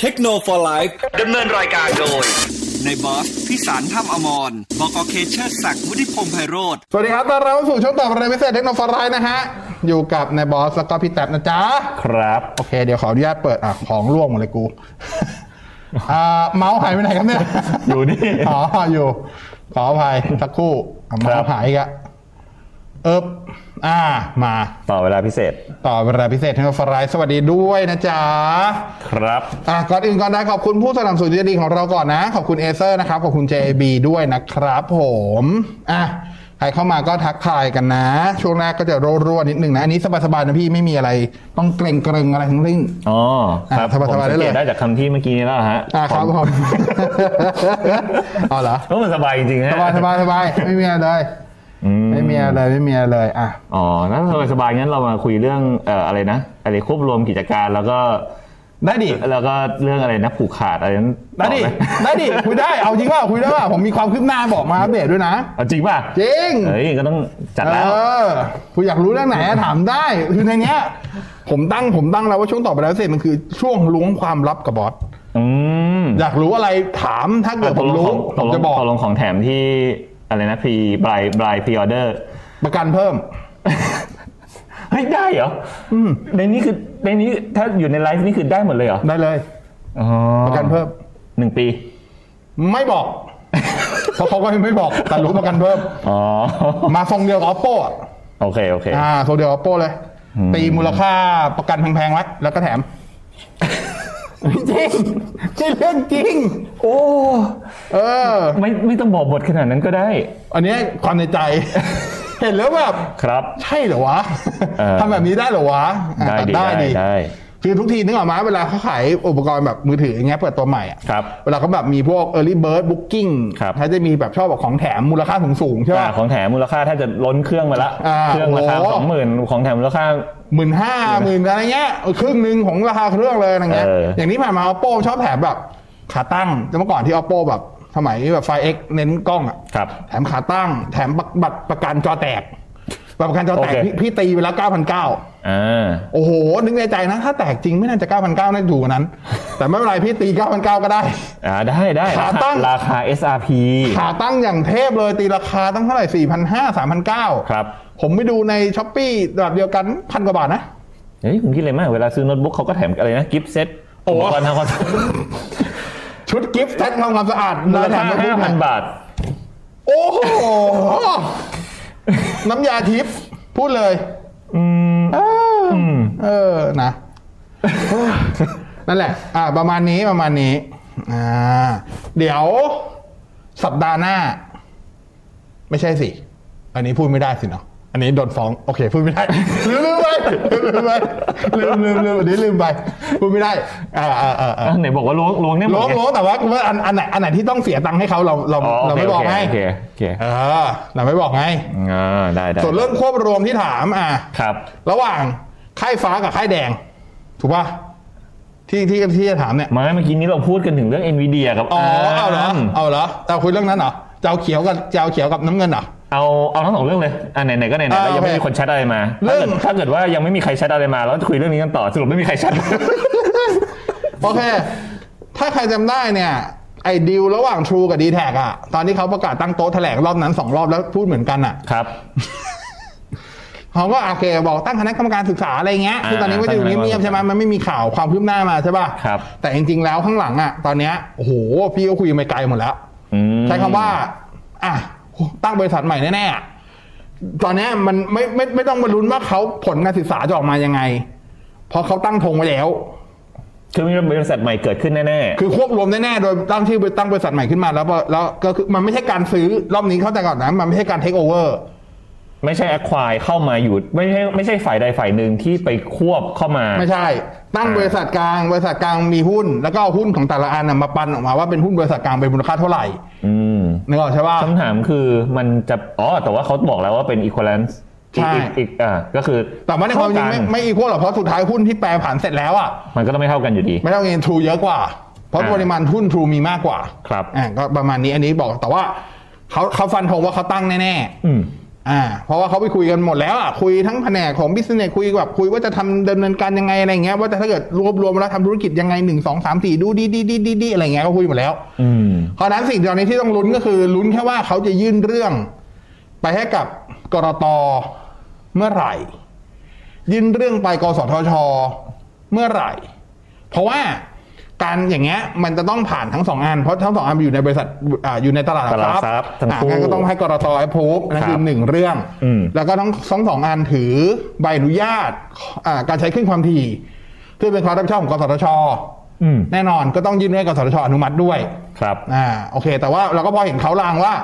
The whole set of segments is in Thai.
เทคโนโลยีดำเนินรายการโดยในบอสพิสารถ้ำอมรบกเคเชอร์ศักดิ์วุฒิพงษ์ไพโรธสวัสดีครับต้อนรับเข้าสู่ช่วงตอบอะไรพิเศษเทคโนโลยีนะฮะ อยู่กับนายบอสแล้วก็พี่แท็บนะจ๊ะ ครับ โอเค เดี๋ยวขออนุญาตเปิดอะของร่วงหมดเลยกู อ่า เมาส์หายไปไหนครับเนี่ย อยู่นี่ อ๋อ อยู่ ขออภัยสักครู่อะเมาครัส์บหายอีกอะเอิบ อ่ามาต่อเวลาพิเศษ ต่อเวลาพิเศษเทคโนโลยีสวัสดีด้วยนะจ๊ะ ครับอะก่อนอื่นก่อนได้ขอบคุณผู้สนับสนุนที่ดีของเราก่อนนะ ขอบคุณเอเซอร์นะครับ ขอบคุณ JB ด้วยนะครับผมอะใครเข้ามาก็ทักทายกันนะ ช่วงแรกก็จะรั่วๆนิดนึงนะ อันนี้สบายๆนะพี่ไม่มีอะไรต้องเกรงเกรงๆอะไรทั้งสิ้นอ๋อครับอะสบายๆผมได้สังเลยเกตได้จากคำที่เมื่อกี้นี้แล้วฮะอะครับผมเอาเหรอก็มันสบายจริงๆฮะสบายสบายสบายไม่มีอะไรเลยอื ไม่มีอะไรไม่มีอะไรเลยอะอ๋อนั่นสบายสบายๆงั้นเรามาคุยเรื่องเอ่ออะไรนะอะไรควบรวมกิจการแล้วก็ได้ดิแล้วก็เรื่องอะไรนะผูกขาดอะไรนั้นได้ดิต่อหมได้ดิคุยได้เอาจริงว่าคุยได้ว่าผมมีความคืบหน้าบอกมาอัปเดตด้วยนะเอาจริงป่ะจริงเฮ้ยก็ต้องจัดแล้วเออคุณอยากรู้เรื่องไหนอะถามได้คือในเนี้ย ผมตั้งผมตั้งแล้วว่าช่วงต่อไปแล้วเสร็จมันคือช่วงล้วงความลับกับบอสอืมอยากรู้อะไรถามถ้าเกิดผมรู้ตผกมลงจะบอกตกลงของแถมที่ อะไรนะพรีบรายบรายพรีออเดอร์ประกันเพิ่มเฮ้ยได้เหรออในนี้คือในนี้ถ้าอยู่ในไลฟ์นี่คือได้หมดเลยเหรอได้เลยอ๋อประกันเพิ่มหนึ่งปี ไม่บอกเพราะเขาก็ยังไม่บอกแต่รู้ประกันเพิ่มอ๋อมาทรงเดียวกับ oppo อะโอเคโอเคอ่าทรงเดียวกับ oppo เลยอืมตีมูลค่าประกันแพงๆไว้แล้วก็แถม จริงจริงเรื่องจริง โอ้เออ ไม่ไม่ต้องบอกบทขนาดนั้นก็ได้ อันเนี้ยความในใจ เห็นแล้วแบบครับ ใช่เหรอวะเออทำแบบนี้ได้เหรอวะอะได้ตัดีได้ได้ดิได้ คือทุกทีนึกออกมาเวลาเขาขายอุปกรณ์แบบมือถืออย่างเงี้ยเปิดตัวใหม่อะครับเวลาเขาแบบมีพวก early bird booking ครับเขาจะมีแบบชอบแบบของแถมมูลค่าสูงสูงๆใช่อ่าป่ะของแถมมูลค่าถ้าจะล้นเครื่องมาละอ่าเครื่องราคาโอ้โหสองหมื่นของแถมมูลค่าหมื่นห้าหมื่นอะไรเงี้ยครึ่งหนึ่งของราคาเครื่องเลยอะไรเงี้ยเออออย่างนี้ผ่านมา oppo ชอบแถมแบบขาตั้งแต่เมื่อก่อนที่ oppo แบบสมัยแบบไฟ X เน้นกล้องอะครับแถมขาตั้ง แถมบัตรประกันจอแตก บัตรประกันจอแตกโอเค พี่พี่ตีไปแล้ว 9,900อ่า โอ้โห นึกในใจนะ ถ้าแตกจริงไม่น่าจะ 9,900น่าจะถูกกว่านั้น แต่ไม่เป็นไรพี่ตี 9,900 ก็ได้ อ่าได้ได้ขาราคาตั้ง ราคา SRP ขาตั้งอย่างเทพเลยตีราคาตั้งเท่าไหร่4,500 3,900ครับผมไปดูในช้อปปี้แบบเดียวกันพันกว่าบาทนะ เฮ้ยคุณคิดอะไรมากเวลาซื้อโน้ตบุ๊กเขาก็แถมอะไรนะ กิฟต์เซ็ตโอ้อุปกรณ์ทำความสะอาดชุดกิฟต์เซ็ตทำความสะอาดมูลแถค่ามมาห้าปุ๊บพันเนี่ยบาท โอ้โห น้ำยาทิพย์พูดเลยอืมเอออเออนะนั่นแหละ อ่า ประมาณนี้ประมาณนี้ อ่า เดี๋ยวสัปดาห์หน้า ไม่ใช่สิ อันนี้พูดไม่ได้สิเนาะ อันนี้โดนฟ้องโอเคพูดไม่ได้ลืมลืมไปลืมไปลืมลืมลืมอันนี้ลืมไปพูดไม่ได้อ่าอ่าอ่าอ่าอะไหนบอกว่าล้วงล้วงเนี่ยหมดร้องไงร้องแต่ว่าว่าอันอันไหนอันไหนที่ต้องเสียตังค์ให้เขาเราเราเราไม่บอกไงโอเคโอเคเออเราไม่บอกไงอ่าได้ได้ส่วนเรื่องควบรวมที่ถามอะครับ ระหว่างค่ายฟ้ากับค่ายแดง ถูกป่ะที่ที่ที่จะถามเนี่ยมาเมื่อกี้นี้เราพูดกันถึงเรื่อง NVIDIA กับอ๋อเอาเหรอเอาเหรอจะเอาคุยเรื่องนั้นเหรอเจะเอาเขียวกับเจะเอาเขียวกับน้ำเงินเหรอ เอาเอาทั้งสองเรื่องเลยอ่าไหนๆก็ไหนๆอ่าแล้วยังไม่โอเคมีคนแชทอะไรมาเรื่ถ้าองเกิดถ้าเกิดว่ายังไม่มีใครแชทอะไรมาแล้วคุยเรื่องนี้กันต่อสรุปไม่มีใครแชทโอเค ถ้าใครจำได้เนี่ยไอ้ดีลระหว่าง True กับ d t แทอะตอนที่เขาประกาศตั้งโต๊ะแถลงรอบนั้นสองรอบแล้วพูดเหมือนกันอะครับเขาก็โอเคบอกตั้งคณะกรรมการศึกษาอะไรเงี้ยคือตอนนี้ก็จะอยู่เงียบๆใช่ไหมมันไม่มีข่าวความคืบหน้ามาใช่ป่ะครับแต่จริงๆแล้วข้างหลังอะตอนเนี้ยโอ้โหพี่ก็คุยกันไปไกลหมดแล้วอืมใช้คำว่า อะ ตั้งบริษัทใหม่แน่ๆอะตอนเนี้ยมันไม่ไม่ไม่ต้องมาลุ้นว่าเขาผลการศึกษาจะออกมายังไง เพราะเขาตั้งธงไว้แล้ว คือมีบริษัทใหม่เกิดขึ้นแน่คือควบรวมแน่ๆ โดยตั้งชื่อตั้งบริษัทใหม่ขึ้นมา แล้วพอแล้วก็คือมันไม่ใช่การซื้อรอบนี้เข้าใจก่อนนะมันไม่ใช่การเทคโอเวอร์ๆไม่ใช่ acquire เข้ามาอยู่ ไม่ใช่ไม่ใช่ฝ่ายใดฝ่ายหนึ่งที่ไปควบเข้ามา ไม่ใช่ ตั้งอ่าบริษัทกลาง บริษัทกลางมีหุ้น แล้วก็เอาหุ้นของแต่ละอันน่ะมาปันออกมาว่าเป็นหุ้นบริษัทกลางเป็นมูลค่าเท่าไหร่อืม นึกออกใช่ป่ะ คำถามคือมันจะอ๋อแต่ว่าเขาบอกแล้วว่าเป็น equivalence อีกใช่ อีกอีกอ่าก็คือแต่ว่าในความจริงเท่ไม่กันไม่อีกพวกหรอกเพราะสุดท้ายหุ้นที่แปรผันเสร็จแล้วอะมันก็ต้องไม่เท่ากันอยู่ดี ไม่เท่าเงินทรูเยอะกว่า เพราะอ่า ปริมาณหุ้นทรูมีมากกว่าครับ อ่าก็ประมาณนี้อันนี้บอกแต่ว่าเขาเขาฟันธงว่าเขาตั้งแน่อืม ๆ อ่า เพราะว่าเขาไปคุยกันหมดแล้วอะคุยทั้งแผนกของบิสเนสคุยแบบคุยว่าจะทำดำเนินการยังไงอะไรเงี้ยว่าจะถ้าเกิดรวบรวมแล้วทำธุรกิจยังไงหนึ่งสองสามสี่ดูดีดีดีดีดีอะไรเงี้ยก็คุยหมดแล้ว อืมเพราะฉะนั้นสิ่งตอนนี้ที่ต้องลุ้นก็คือลุ้นแค่ว่าเขาจะยื่นเรื่อง ไปให้กับกรตเมื่อไหร่ ยื่นเรื่องไปกสทช เมื่อไหร่ เพราะว่า การอย่างเงี้ยมันจะต้องผ่านทั้งสองอัน เพราะทั้งสองอันอยู่ในบริษัทอ่าอยู่ในตลาดหลักตลาดทรัพย์ทรัพย์ทั้งอ่าคู่งั้นก็ต้องให้กรตแอปพูฟนั่นคือครับหนึ่งเรื่องอืมแล้วก็ทั้งทั้งสองอันถือใบอนุญาตอ่าการใช้คลื่นความถี่เพื่อเป็นความรับผิดชอบของกสทชอืมแน่นอนก็ต้องยื่นให้กสทชอนุมัติด้วย ครับ อ่า โอเค แต่ว่าเราก็พอเห็นเขาลางว่า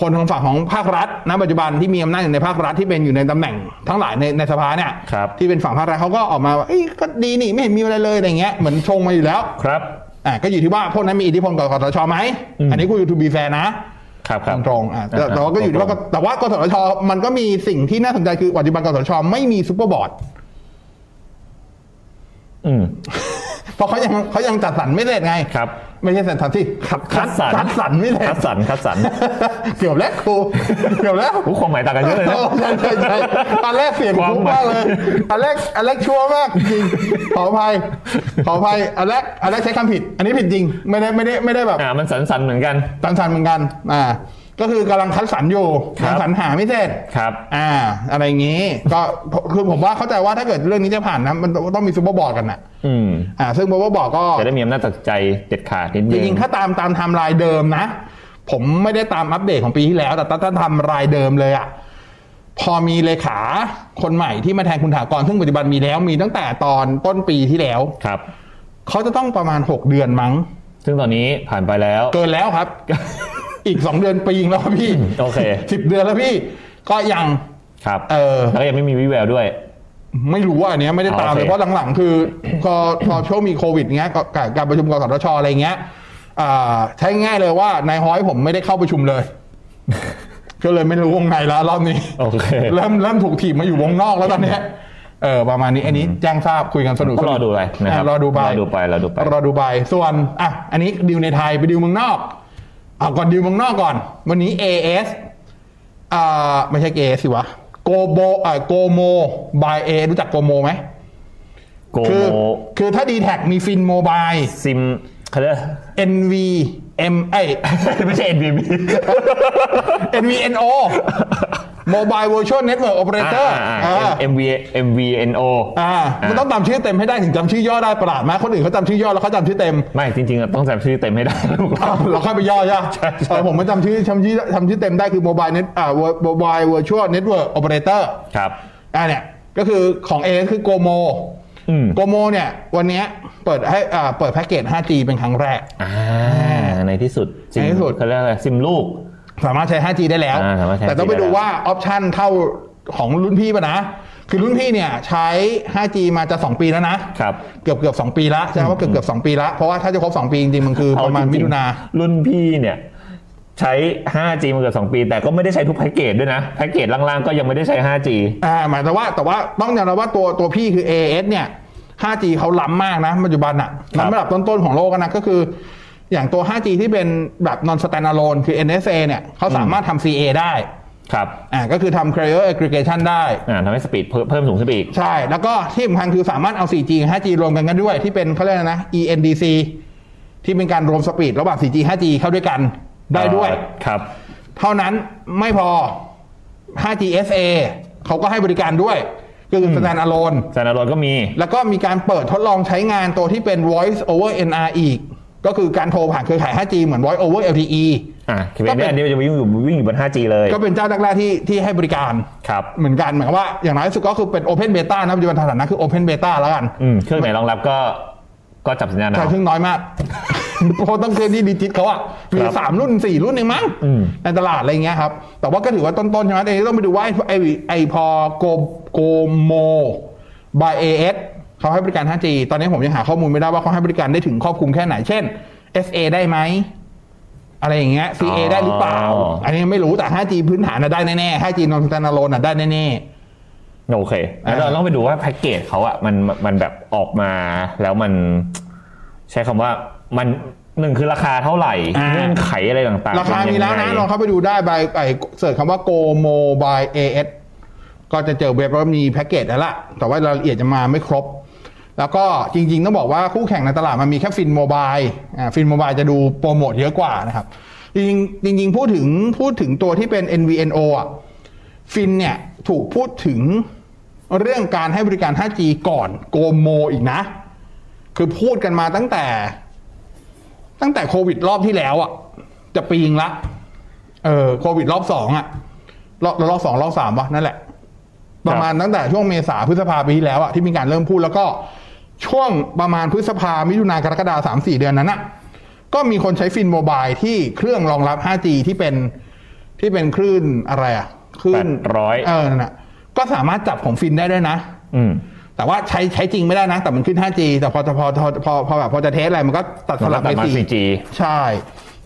คนทางฝั่งของภาครัฐณปัจจุบันที่มีอำนาจอยู่ในภาครัฐที่เป็นอยู่ในตำแหน่งทั้งหลายในในสภาเนี่ยครับที่เป็นฝั่งภาครัฐเขาก็ออกมาว่าเอ้ยก็ดีนี่ไม่เห็นมีอะไรเลยอะไรเงี้ยเหมือนชงมาอยู่แล้วครับอ่าก็อยู่ที่ว่าพวกนั้นมีอิทธิพลกับกสทชไหมอืมอันนี้กูอยู่ to be fair นะครับครับตรงๆอ่าแต่แต่ว่าก็อยู่ที่ว่าแต่ว่ากสทชมันก็มีสิ่งที่น่าสนใจคือปัจจุบันกสทชไม่มีซูเปอร์บอร์ดอืม เพราะเขายังเขายังจัดสรรไม่เสร็จไงครับ ไม่ใช่จัดสรรที่คัดคัดสรรคัดสรรไม่เสร็จคัดสรรคัดสรรเกือบแล้วกูเกือบแล้วโอ้ความหมายต่างกันเยอะเลยนะใช่ใช่ใช่อันแรกเสียงความคุ้มหมายมากเลยอันแรกอันแรกชัวร์มากจริงขออภัยขออภัยอันแรกอันแรกใช้คำผิด อันนี้ผิดจริง ไม่ได้ไม่ได้ไม่ได้แบบอ่ามันสันสันๆเหมือนกันตันสันเหมือนกันอ่า ก็คือกำลังคัดสรรอยู่ครับคัดสรรหาไม่เสร็จ ครับ อ่า อะไรอย่างงี้ ก็คือผมว่าเข้าใจว่าถ้าเกิดเรื่องนี้จะผ่านนะมันต้องมีซูเปอร์บอร์ดกันนะอืม อ่า ซึ่งซูเปอร์บอร์ดก็ จะได้มีอำนาจตัดสินใจเด็ดขาดนิดจนึง จริงๆ ถ้าตามตามไทม์ไลน์เดิมนะ ผมไม่ได้ตามอัปเดตของปีที่แล้ว แต่ถ้าทำรายเดิมเลยอะพอมีเลขาคนใหม่ที่มาแทนคุณฐากรซึ่งปัจจุบันมีแล้วมีตั้งแต่ตอนต้นปีที่แล้ว ครับ เขาจะต้องประมาณ 6 เดือนมั้ง ซึ่งตอนนี้ผ่านไปแล้ว เกินแล้วครับ อีก2เดือนปีนึงแล้วพี่โอเคสิบเดือนแล้วพี่ ก็ยังครับ เออแล้วก็ยังไม่มีวิแววด้วย ไม่รู้ว่าอันเนี้ยไม่ได้ตามโอเลเคยเพราะหลังๆ คือพอพอช่วงมีโควิดเงี้ยก็การการประชุมกสทชอะไรเงี้ยอ่าใช้ง่ายเลยว่านายฮ้อยผมไม่ได้เข้าประชุมเลยก็เลยไม่รู้วงในแล้วรอบนี้โอเคเริ่มเริ่มถูกถีบมาอยู่วงนอกแล้วตอนเนี้ยเออประมาณนี้อันนี้แจ้งทราบคุยกันสนุกก็รอดูไปนะครับอ่รอดูไปรอดูไปรอดูไปรอดูไปส่วนอะอันนี้ดิวในไทยไปดิวเมืองนอก อะก่อนดิวเมืองนอกก่อน วันนี้ AS อ่าไม่ใช่ AS สิวะโกโบอ่าโกโมบายเอรู้จักโกโมไหมโกคือโมคือถ้าดีแท็มีฟินโมบาย ซิมเขาเรียก NV M เอ้ย ไม่ใช่ NVB NVNO Mobile Virtual Network Operator อ่าอ่า MV MVNO อ่ามันต้องจำชื่อเต็มให้ได้ถึงจำชื่อย่อได้ประหลาดไหมคนอื่นเขาจำชื่อย่อแล้วเขาจำชื่อเต็ม ไม่จริงๆอะต้องจำชื่อเต็มให้ได้อ้าวเราค่อยไปย่อใช่ไหมใช่ใช่เออผมไม่จำชื่อจำชื่อจำชื่อเต็มได้คือ Mobile Net อ่า Mobile Virtual Network Operator ครับอ่าเนี่ยก็คือของ A คือ GoMo อืม GoMo เนี่ยวันเนี้ยเปิดให้อ่าเปิดแพ็กเกจ 5G เป็นครั้งแรกอ่าในที่สุดซิมในที่สุดเขาเรียกอะไรซิมลูก สามารถใช้ 5G ได้แล้ว อ่าสามารถใช้แต่ต้องไป 5G ดูได้แล้วว่าออปชันเท่าของรุ่นพี่ป่ะนะ คือรุ่นพี่เนี่ยใช้ 5G มาจะ 2 ปีแล้วนะ ครับ เกือบเกือบสองปีละใช่ไหมว่าเกือบเกือบสองปีละเพราะว่าถ้าจะครบ 2 ปีจริงๆมันคือประมาณเอจมิงๆถุนา รุ่นพี่เนี่ย ใช้ 5G มาเกือบ2ปี แต่ก็ไม่ได้ใช้ทุกแพ็กเกจด้วยนะ แพ็กเกจล่างๆก็ยังไม่ได้ใช้ 5G อ่าหมายแต่ว่าแต่ว่าต้องยอมรับว่าตัวตัวพี่คือ AS เนี่ย 5G เขาล้ำมากนะ ปัจจุบันอะครับล้ำระดับต้นๆของโลกนะก็คือ อย่างตัว 5G ที่เป็นแบบ non standalone คือ NSA เนี่ยเขาสามารถทำ CA ได้ครับ อ่า ก็คือทำ carrier aggregation ได้ อ่าทำให้สปีดเพิ่มเพิ่มสูงขึ้นไปอีก ใช่ แล้วก็ที่สำคัญคือสามารถเอา 4G กับ 5G รวมกันกันด้วย ที่เป็นเขาเรียกอะไรนะ ENDC ที่เป็นการรวมสปีดระหว่าง 4G 5G เข้าด้วยกันได้ด้วย ครับ เท่านั้นไม่พอ 5G SA เขาก็ให้บริการด้วยคือ stand alone ซานารอนก็มี แล้วก็มีการเปิดทดลองใช้งานตัวที่เป็น voice over NR อีก ก็คือการโทรผ่านเครือข่าย 5G เหมือน voice over LTE อ่าคือก็เป็นเป็นอันนี้จะวิ่งอยู่วิ่งอยู่บน 5G เลย ก็เป็นเจ้าแรกๆที่ที่ให้บริการครับเหมือนกันหมายความว่าอย่างน้อยที่สุดก็คือเป็น open beta นะปัจจุบันสถานะคือ open beta แล้วกันอืมเครื่องไหนรองรับก็ก็จับสัญญาณใช่เอาซึ่งน้อยมากเพราะต้องเครื่องที่ดิจิตเขาอะมีครับสามรุ่นสี่รุ่นเองมั้งอืมในตลาดอะไรเงี้ยครับ แต่ว่าก็ถือว่าต้นๆใช่ไหมแต่ต้องไปดูว่าไอ้ไอ้ไอ้พอโกโกโมบายเอเอส เขาให้บริการ 5G ตอนนี้ผมยังหาข้อมูลไม่ได้ว่าเขาให้บริการได้ถึงครอบคลุมแค่ไหน เช่น SA ได้ไหมอะไรอย่างเงี้ย CA ได้หรือเปล่า อันนี้ไม่รู้แต่ 5G พื้นฐานน่ะได้แน่ๆ 5G non standalone น่ะได้แน่ๆ โอเคแล้วเราต้องไปดูว่าแพ็กเกจเขาอะมันมันแบบออกมาแล้วมันใช้คำว่ามันหนึ่งคือราคาเท่าไหร่อ่าเงื่อนไขอะไรต่างๆ ราคามีแล้วนะเป็ยังไงลองเข้าไปดูได้ไปไอเสิร์ชคำว่า Go Mobile AS ก็จะเจอเว็บว่ามีแพ็กเกจแล้วล่ะ แต่ว่ารายละเอียดจะมาไม่ครบ แล้วก็จริงๆ ต้องบอกว่าคู่แข่งในตลาดมันมีแค่ Finn Mobile อ่า Finn Mobile จะดูโปรโมทเยอะกว่านะครับ จริงๆจริงๆพูดถึงพูดถึงตัวที่เป็น NVNO อะฟินเนี่ยถูกพูดถึงเรื่องการให้บริการ 5G ก่อนโกโมอีกนะ คือพูดกันมาตั้งแต่ ตั้งแต่โควิดรอบที่แล้วอะ จะปีงละ เออโควิดรอบสองอะรอบรอบสองรอบสามวะนั่นแหละ ประมาณตั้งแต่ช่วงเมษาพฤษภาปีที่แล้วอะที่มีการเริ่มพูดแล้วก็ช่วงประมาณพฤษภามิถุนากรกฎาสามสี่เดือนนั้นอะก็มีคนใช้ Finn Mobile ที่เครื่องรองรับ 5G ที่เป็นที่เป็นคลื่นอะไรอะคลื่น800เออนั่นน่ะก็สามารถจับของ Finn ได้ด้วยนะ อืมแต่ว่าใช้ใช้จริงไม่ได้นะ แต่มันขึ้น 5G แต่พอพอพอพอพอแบบพอจะ test อะไรมันก็ตัดสลับมันไปก็ตัดมา4 4G ใช่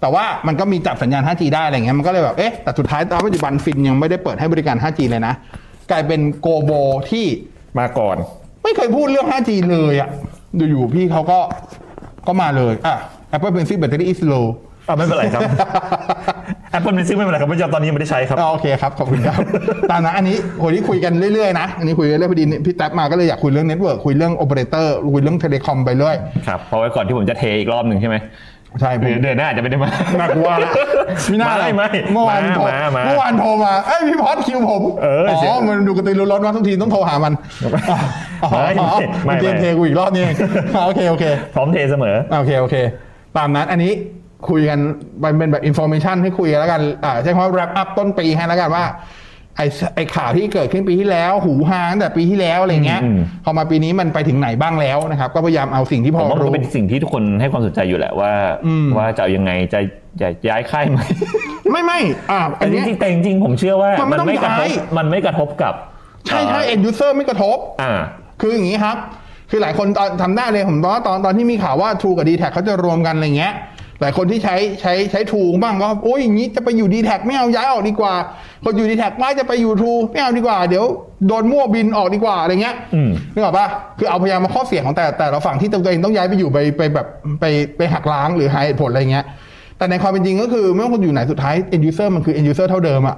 แต่ว่ามันก็มีจับสัญญาณ 5G ได้อะไรเงี้ยมันก็เลยแบบเอ๊ะแต่สุดท้ายตอนปัจจุบัน Finn ยังไม่ได้เปิดให้บริการ 5G เลยนะ กลายเป็น GOMO ที่มาก่อน ไม่เคยพูดเรื่อง 5G เลยอะอยู่ๆพี่เขาก็ก็มาเลยอะ Apple Pencil Battery is low อ่าไม่เป็นไรครับ Apple Music ไม่เป็นไรครับเพราะตอนนี้ยังไม่ได้ใช้ครับอ่าโอเคครับ ขอบคุณครับ ตามนะอันนี้คนที่คุยกันเรื่อยๆนะ อันนี้คุยกันเรื่อยพอดีพี่แท็บมาก็เลยอยากคุยเรื่องเน็ตเวิร์กคุยเรื่องโอเปอเรเตอร์คุยเรื่องเทเลคอมไปเรื่อยครับเพราะไว้ก่อนที่ผมจะเทอีกรอบหนึ่งใช่ไหม ใช่ผหรืมอเดือนหน้าอาจจะไม่ได้มาน่ากลัวละไม่น่าไม่ไม่เมื่อวานโทรมามาเมื่อวานโทรมาเอ้ยพี่พอดคิวผมเออเสียอ๋อมันดูกระตือรือร้นว่าทุกทีต้องโทรหามันอ๋อไม่ไม่อ๋อไม่มันเตรียมไม่เทกูอีกรอบนี่เองอ๋อโอเคโอเค พร้อมเทเสมอโอเคโอเค ตามนั้นอันนี้คุยกันมันเป็นแบบอินโฟ a t ชันให้คุยกันแล้วกันอ่าใช้คำว่า wrap up ต้นปีให้แล้วกันว่า ไอ้ไอ้ข่าวที่เกิดขึ้นปีที่แล้ว หูฮาตั้งแต่ปีที่แล้วอะไรเงี้ยอืมพอมาปีนี้มันไปถึงไหนบ้างแล้วนะครับ ก็พยายามเอาสิ่งที่พผอมว่ามันรู้ก็เป็นสิ่งที่ทุกคนให้ความสนใจอยู่แหละว่าอืมว่าจะเอายังไงจะจะย้ายค่ายไหมไม่ไม่อ่าแต่อันจเนี้ยริงๆแต่จริงๆผมเชื่อว่ามันไม่มันไม่ต้องกระทบย้ายมันไม่กระทบกับ ใช่ใช่เอ่อเอ็นยูเซอร์ไม่กระทบ อ่า คืออย่างนี้ครับ คือหลายคนตอนทำได้เลยผมตอนตอนตอนที่มีข่าวว่า True กับ d t แทเขาจะรวมกันอะไรเงี้ย หลายคนที่ใช้ใช้ใช้ True บ้างก็โอ้ยอย่างนี้จะไปอยู่ d t แทไม่เอาย้ายออกดีกว่า คนอยู่ d t แทว่าจะไปอยู่ True ไม่เอาดีกว่า เดี๋ยวโดนมั่วบินออกดีกว่าอะไรเงี้ยอืมนึกออกปะคือเอาพยายามมาข้อเสียของแต่แต่ละฝั่งที่ตัวเองต้องย้ายไปอยู่ไปไปแบบไปไปหักล้างหรือหาเหตุผลอะไรเงี้ยแต่ในความเป็นจริงก็คือไม่ว่าคุณอยู่ไหนสุดท้าย end user มันคือ end user เท่าเดิมอะ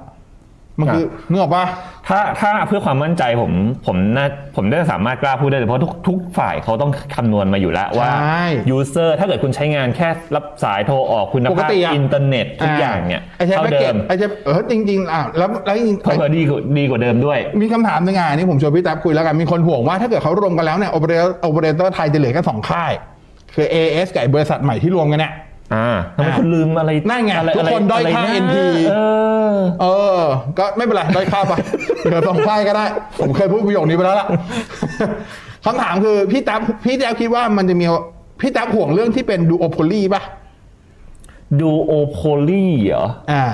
มันคือนึกออกปะถ้าถ้าเพื่อความมั่นใจผมผมน่าผมได้สามารถกล้าพูดได้เลยเพราะทุกทุกฝ่ายเขาต้องคำนวณมาอยู่แล้วว่าใช่ user ถ้าเกิดคุณใช้งานแค่รับสายโทรออกคุณปกภาพติอะอินเทอร์เน็ตทุกอย่างเนี่ยไอ้ใช้เท่าแพ็กเกจเดิมไอ้ใช้เออจริงๆอะแล้วแล้วจริงๆเพิ่มดีกว่าดีกว่าเดิมด้วย มีคำถามหนึ่งอะนี่ผมชวนพี่แท็บคุยแล้วกันมีคนห่วงว่าถ้าเกิดเขารวมกันแล้วเนี่ย operator operator ไทยจะเหลือแค่สองค่ายคือ AIS กับไอ้บริษัทใหม่ที่รวมกันเนี่ย อ่าทำไมอ่าคุณลืมอะไรนั่นไงอะไรทุกคนด้อยค่าะไรนะ NT เออเออ ก็ไม่เป็นไรด้อยค่าไปเหลือสองค่ายก็ได้ ผมเคยพูดประโยคนี้ไปแล้วล่ะคำถามคือพี่แท็บพี่แท็บคิดว่ามันจะมีพี่แท็บห่วงเรื่องที่เป็นดูโอโพลีป่ะดูโอโพลีเหรออ่า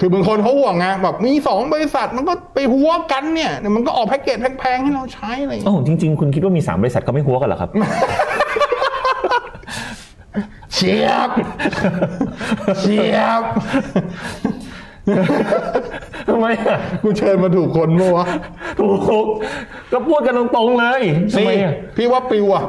คือบางคนเขาห่วงไงแบบมีสองบริษัทมันก็ไปหัวกันเนี่ยเดี๋ยวมันก็ออกแพ็กเกจแพงๆให้เราใช้อะไรอย่างเงี้ยโอ้จริง ๆ คุณคิดว่ามีสามบริษัทเขาไม่หัวกันเหรอครับ เชียบเชียบทำไมอะกูเชิญมาถูกคนปะวะถูกก็พูดกันตรงๆเลยทำไมอะพี่ว่าปิวอะ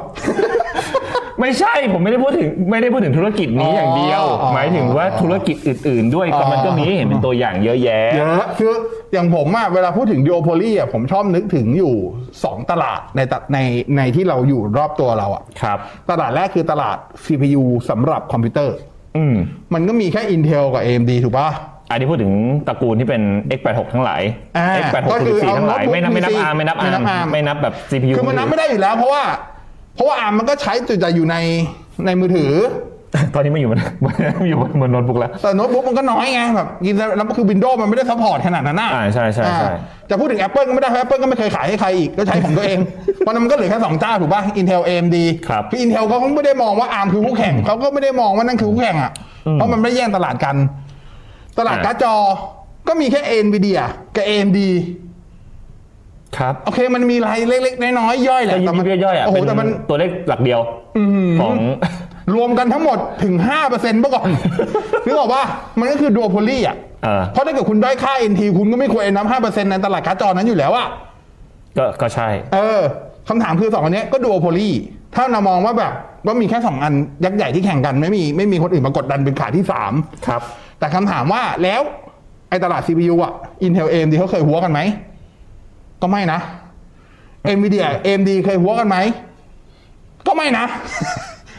ไม่ใช่ผมไม่ได้พูดถึงไม่ได้พูดถึงธุรกิจนี้อย่างเดียวอ๋อหมายถึงว่าธุรกิจอื่น ๆ ด้วยอ๋อก็มันก็มีให้เห็นเป็นตัวอย่างเยอะแยะเยอะคืออย่างผมอะเวลาพูดถึงดิโอโพลีอะผมชอบนึกถึงอยู่ 2 ตลาดในตในในที่เราอยู่รอบตัวเราอะครับ ตลาดแรกคือตลาด CPU สำหรับคอมพิวเตอร์ อืมมันก็มีแค่ Intel กับ AMD ถูกปะอันนี้พูดถึงตระกูลที่เป็น X86 ทั้งหลายอ่า X86 ก็คือ64ทั้งหลายเอาไม่นับไม่นับ PC ARM ไม่นับไม่นับ ARM ARM ไม่นับแบบ CPU คือมันนับไม่ได้อยู่แล้วเพราะว่า เพราะว่า ARM มันก็ใช้แต่อยู่ในในมือถือ ตอนนี้ไม่อยู่มันอยู่บนบนโน้ตบุ๊กแล้วแต่โน้ตบุ๊กมันก็น้อยไงแบบกินแล้วคือ Windows มันไม่ได้ support ขนาดนั้นนะอ่าใช่ใช่ใช่อ่าจะพูดถึง Apple ก็ไม่ได้เพราะ Apple ก็ไม่เคยขายให้ใครอีกก็ใช้ของตัวเองเพราะนั้นมันก็เหลือแค่สองเจ้าถูกป่ะ Intel AMD ครับคือ Intel เขาก็ไม่ได้มองว่า ARM คือคู่แข่งเขาก็ไม่ได้มองว่านั่นคือคู่แข่งอะเพราะมันไม่ได้แย่งตลาดกัน ตลาดอ่าการ์ดจอก็มีแค่ Nvidia กับ AMD ครับโอเคมันมีรายเล็กๆน้อยๆย่อยแหก็ละยิแต่บมันยิบย่อยๆอะโอ้โหเป็นแต่มันตัวเลขหลักเดียวของรวมกันทั้งหมดถึง5%เมื่อก่อนนึกออกป่ะมันก็คือดูโพลีอะเออเพราะถ้าเกิดคุณได้ค่า NT คุณก็ไม่ควรนับ5%ในตลาดการ์ดจอนั้นอยู่แล้วอะก็ก็ใช่ เออคำถามคือสองอันเนี้ยก็ดูโพลีถ้าเรามองว่าแบบว่ามีแค่สองอันยักษ์ใหญ่ที่แข่งกันไม่มีไม่มีคนอื่นมากดดันเป็นขาที่สามครับ แต่คำถามว่าแล้วไอ้ตลาด CPU อะ Intel AMD เขาเคยหัวกันไหม ก็ไม่นะ Nvidia AMD เคยหัวกันไหม ก็ไม่นะ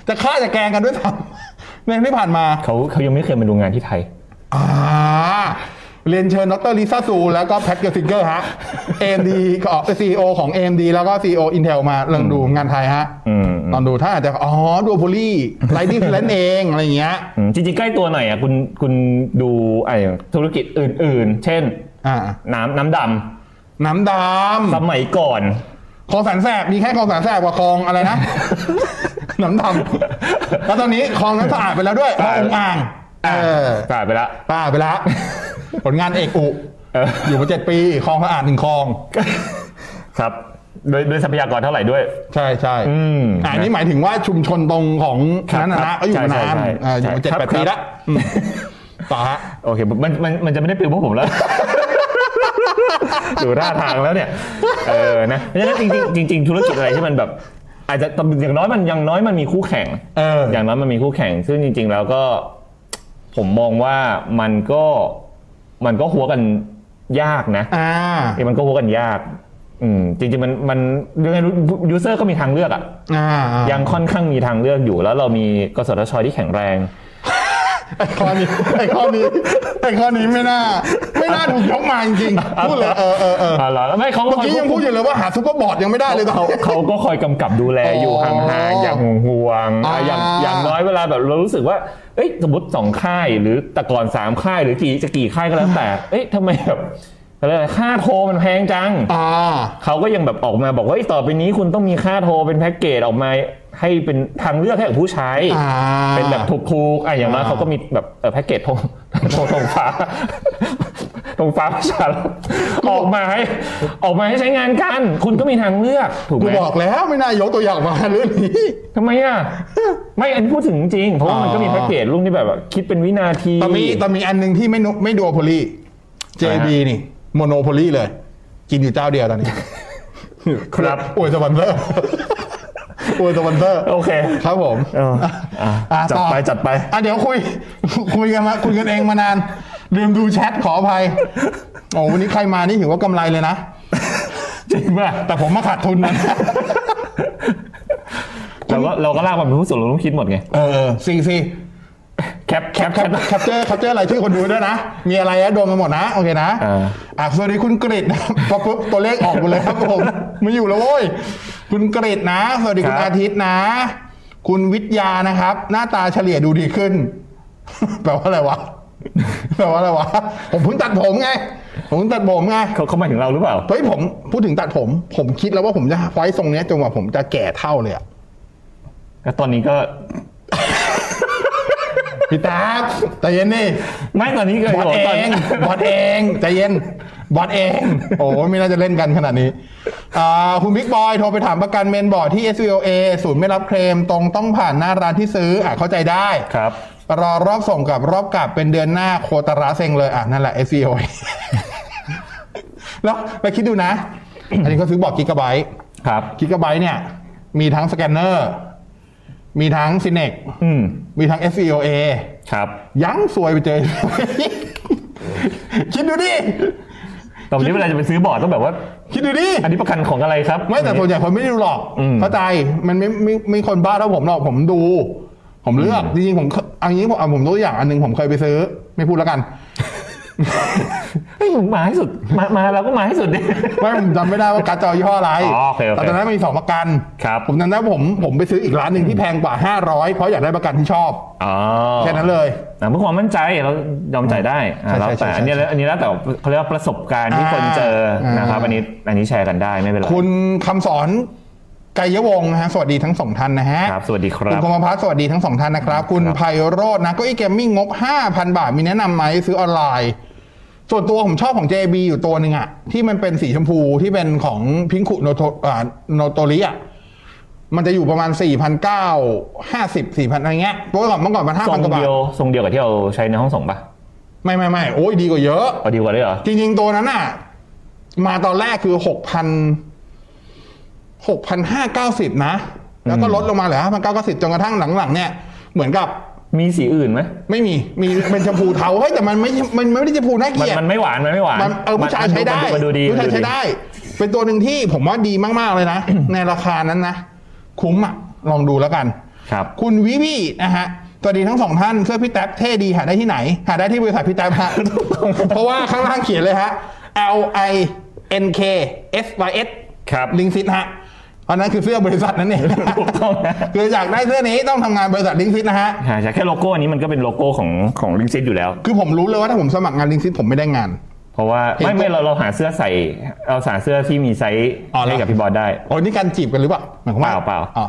จะฆ่าจะแกล้งกันด้วยซ้ำในที่ผ่านมาเขาเขายังไม่เคยมาดูงานที่ไทยอ่าเรียนเชิญดรลิซ่าซู แล้วก็แพทเกอร์ซิงเกอร์ฮะ AMD ก็ซีอของ AMD แล้วก็ CEO Intel มาลองดูงานไทยฮะอืมลองดูถ้าอาจจะ อ๋อ ดูโพลีไลท์ดิ้งเลนเอง อะไรอย่างเงี้ยอืมจริงๆ ใกล้ตัวหน่อยอะคุณคุณดูไอ้ธุรกิจอื่น ๆ เช่นอ่าน้ำน้ำด น้ำดำสมัยก่อนำคลองแสนแสบมีแค่คลองแสนแสบกว่าคลองอะไรนะ น้ำดำแล้วตอนนี้คลองนั้นสะอาดไปแล้วด้วยคลององอ่างเออกลายไปละป้าไปแล้ว ผลงานเอกอุ เอออยู่มาเจ็ดปีคลองสะอาดหนึ่งคลอง ครับโดยโดยทรัพยากรเท่าไหร่ด้วย ใช่ใช่อืมอ่าอันนี้หมายถึงว่าชุมชนตรงของครับนั้นนะครันะบก็อยู่มาใช่นานใช่อ่าอยู่มาเจ็ดครับแปดปีครับละอืมต่อฮะ โอเคมันมันมันจะไม่ได้ปลิวพวกผมแล้ว ดูท่าทางแล้วเนี่ย เออนะเพราะฉะนั้นจริงๆจริง ๆ ธุรกิจอะไรที่มันแบบ อาจจะอย่างน้อยมันอย่างน้อยมันมีคู่แข่ง เออ อย่างน้อยมันมีคู่แข่ง ซึ่งจริง ๆ แล้วก็ ผมมองว่ามันก็มันก็หัวกันยากนะอ่า เอ้ยมันก็หัวกันยาก อืม จริงๆมันมันยังไงยูเซอร์ก็มีทางเลือกอะอ่าอ่ายังค่อนข้างมีทางเลือกอยู่แล้วเรามีกสทชที่แข็งแรง ไอ้ข้อนี้ไอ้ข้อนี้ ไอ้ข้อนี้ไม่น่า ไม่น่าถูกยกมาจริงๆพูดเลยเออเออเอออ๋อเหรอแล้วไม่เขาเมื่อกี้ยังพูดอยู่เลยว่าหา super board ยังไม่ได้เลยตอนเขานี้เขาก็คอยกำกับดูแลอยู่อ๋อห่างๆอย่างห่วงๆอ่าอะอย่างอย่างน้อยเวลาแบบเรารู้สึกว่าเอ้ยสมมติสองค่ายหรือแต่ก่อนสามค่ายหรือกี่จะกี่ค่ายก็แล้วแต่ เอ้ยทำไมแบบ อะไรนะค่าโทรมันแพงจังอ่าเขาก็ยังแบบออกมาบอกว่าเอ้ยต่อไปนี้คุณต้องมีค่าโทรเป็นแพ็กเกจออกมาให้เป็นทางเลือกให้กับผู้ใช้อ่าเป็นแบบถูกๆอะอย่างน้อยอ่าเขาก็มีแบบเอ่อแพ็กเกจธงธงธงฟ้าธงฟ้าประชารัฐออกมาให้ออกมาให้ใช้งานกัน คุณก็มีทางเลือก ถูกไหกูบอกแล้วไม่น่ายกตัวอย่างมาเรื่องนี้ทำไมอะ ไม่อันนี้พูดถึงจริง เพราะว่ามันก็มีอ๋อแพ็กเกจรุ่นที่แบบว่าคิดเป็นวินาทีแต่มีแต่มีอันหนึ่งที่ไม่นุไม่ duopoly JIB นี่ monopoly เลย กินอยู่เจ้าเดียวตอนนี้ครับอวยสปอนเซอร์อวยสปอนเซอร์โอเคครับผมเอออะอะจัดต่อไปจัดไปอะเดี๋ยวคุย คุยกันมาคุยกันเองมานานลืมดูแชทขออภัยโอ้วันนี้ใครมานี่ถือว่ากำไรเลยนะจริงป่ะแต่ผมมาขาดทุนนะเราก็เราก็ลากมาเป็นผู้ส่วนลดต้องคิดหมดไง เออซีซี แคปแคปแคปแคปเจอร์แคปเจอร์อะไรชื่อคนดูด้วยนะ มีอะไรอะโดนมาหมดนะ โอเคนะอ่าอะสวัสดีคุณกริตนะพอปุ๊บตัวเลขออกหมดเลยครับผมไม่อยู่แล้วโว้ยคุณกริตนะ สวัสดีคุณอาทิตย์นะ คุณวิทยานะครับ หน้าตาเฉลี่ยดูดีขึ้น แปลว่าอะไรวะแปลว่าอะไรวะผมเพิ่งตัดผมไง ผมเพิ่งตัดผมไงเขาเขาหมายถึงเราหรือเปล่าเฮ้ยผมพูดถึงตัดผม ผมคิดแล้วว่าผมจะไว้ทรงเนี้ยจนกว่าผมจะแก่เท่าเลยอะก็ตอนนี้ก็ พี่ตาใจเย็นนี่ไม่ตอนนี้ก็บอดเอตอนงบอดเองใจเย็นบอดเอง โอ้ยไม่น่าจะเล่นกันขนาดนี้อ่าคุณบิ๊กบอยโทรไปถามประกันเมนบอร์ดที่ SVOA ศูนย์ไม่รับเคลมตรงต้องผ่านหน้าร้านที่ซื้ออะเข้าใจได้ครับรอรอบส่งกับรอบกลับเป็นเดือนหน้าโคตรระเซ็งเลยอะนั่นแหละ SVOA แล้วไปคิดดูนะ อันนี้เขาซื้อบอร์ดกิกะไบต์ครับกิกะไบต์เนี่ย มีทั้งสแกนเนอร์ มีทั้งซินเนกอืมมีทั้ง SVOA ครับ ยังสวยไปเจอ คิดดูดิ ตอนนี้เวลาจะไปซื้อบอร์ดต้องแบบว่า คิดดูดิ อันนี้ประกันของอะไรครับ ไม่แต่ส่วนใหญ่คนไม่ได้ดูหรอก อืมเข้าใจ มันไม่ไม่ไม่คนบ้าเท่าผมหรอก ผมดู ผมเลือก จริงๆ ผมเคเอันนี้ผมเอาผมตัวอย่างอันหนึงผมเคยไปซื้อ ไม่พูดแล้วกัน เฮ้ยมึงมาให้สุดมามาเราก็มาให้สุดดิ ไม่ผมจำไม่ได้ว่าการ์ดจอยี่ห้ออะไรอ๋อโอเคโอเคแต่ตอนนั้นมีสองประกัน ครับ ผมจำได้ว่าผมผมไปซื้ออีกร้านหนึ่งที่แพงกว่า 500 เพราะอยากได้ประกันที่ชอบ อ๋อแค่นั้นเลย อะเพื่อความมั่นใจเรายอมจ่ายได้อะใช่แล้วใช่แต่ใช่อันนี้แล้วอันนี้แล้วแต่เขาเรียกว่าประสบการณ์ที่คนเจออ่านนะครับอันนี้อันนี้แชร์กันได้ไม่เป็นไร คุณคำสอนไกยวงศ์นะฮะสวัสดีทั้งสองท่านนะฮะครับสวัสดีคคุรัณบคมพัฒน์สวัสดีทั้งสองท่านนะครับ คุณครับไพโรจน์นะเก้าอี้ gaming งบ 5,000 บาทมีแนะนำไหมซื้อออนไลน์ ส่วนตัวผมชอบของ JB อยู่ตัวหนึ่งอะที่มันเป็นสีชมพูที่เป็นของพิงคุโนโตอ่าโนโตริอะมันจะอยู่ประมาณ 4,950 4,000อะไรเงี้ยเมื่อก่อนเมื่อก่อนมันทรง5,000กว่าบาเดีทยวทรงเดียวกับที่เราใช้ในห้องส่งปะไม่ไม่ไม่โอ้ยดีกว่าเยอะเอาดีกว่าเลยเหรอ จริง ๆ ตัวนั้นอะมาตอนแรกคือ 6,000 6,590 นะ แล้วก็ลดลงมาเหลือห้าพันเก้าก็สิบจนกระทั่งหลังๆเนี่ย เหมือนกับ มีสีอื่นไหมไม่มีมีเป็นชมพูเทาเฮ้ยแต่มันไม่มันไม่ได้ชมพูน่าเกมันลียดมันไม่หวานมันไม่หวานมันเออผู้ชายใช้ได้มันดูดีผู้ชายมันดูใช้ได้ เป็นตัวหนึ่งที่ผมว่าดีมากๆเลยนะ ในราคานั้นนะ คุ้มอะลองดูแล้วกัน ครับ คุณวิวีนะฮะสวัสดีทั้งสองท่านเสื้อพี่แท็บเท่ดีหาได้ที่ไหน หาได้ที่บริษัทพี่แท็บฮะเพราะว่าข้างล่างเขียนเลยฮะ L I N K S Y S ครับลิงซิตฮะ อันนั้นคือเสื้อบริษัทนั่นเองถูกต้องนะคืออยากได้เสื้อนี้ต้องทำงานบริษัท Linksys นะฮะใช่ใช่แค่โลโก้อันนี้มันก็เป็นโลโก้ของของ Linksys อยู่แล้ว คือผมรู้เลยว่าถ้าผมสมัครงาน Linksys ผมไม่ได้งาน เพราะว่าเห็นไม่ไม่ตัวเราเราหาเสื้อใส่เราหาเสื้อที่มีไซส์อ๋อเหรอ ให้กับพี่บอลได้ โอ้นี่การจีบกันหรือเปล่าหมายความว่าเปล่าเปล่า อ๋อ